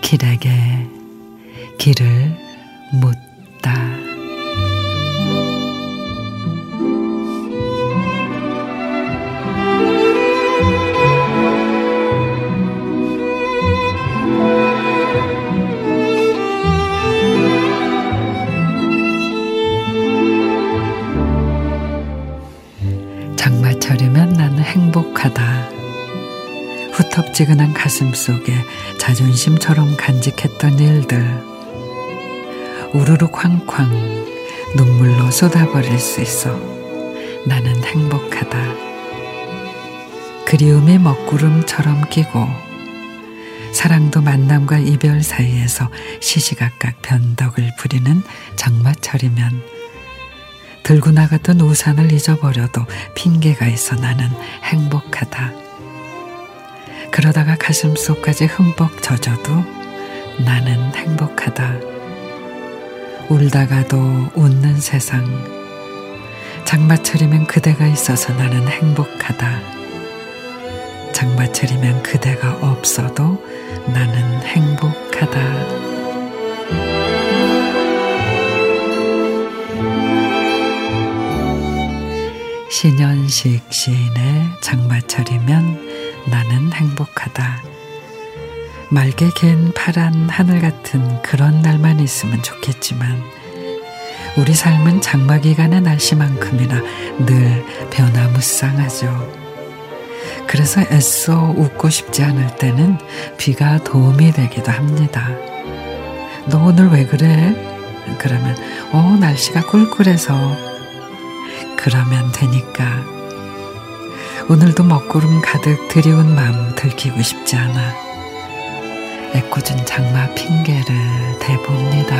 길에게 길을 묻다. 장마철이면 나는 행복하다. 후텁지근한 가슴 속에 자존심처럼 간직했던 일들. 우르르 쾅쾅 눈물로 쏟아버릴 수 있어 나는 행복하다. 그리움이 먹구름처럼 끼고 사랑도 만남과 이별 사이에서 시시각각 변덕을 부리는 장마철이면 들고 나갔던 우산을 잊어버려도 핑계가 있어 나는 행복하다. 그러다가 가슴 속까지 흠뻑 젖어도 나는 행복하다. 울다가도 웃는 세상. 장마철이면 그대가 있어서 나는 행복하다. 장마철이면 그대가 없어도 나는 행복하다. 신현식 시인의 장마철이면 나는 행복하다. 맑게 갠 파란 하늘 같은 그런 날만 있으면 좋겠지만 우리 삶은 장마 기간의 날씨만큼이나 늘 변화무쌍하죠. 그래서 애써 웃고 싶지 않을 때는 비가 도움이 되기도 합니다. 너 오늘 왜 그래? 그러면 어 날씨가 꿀꿀해서 그러면 되니까 오늘도 먹구름 가득 드리운 마음 들키고 싶지 않아 애꿎은 장마 핑계를 대봅니다.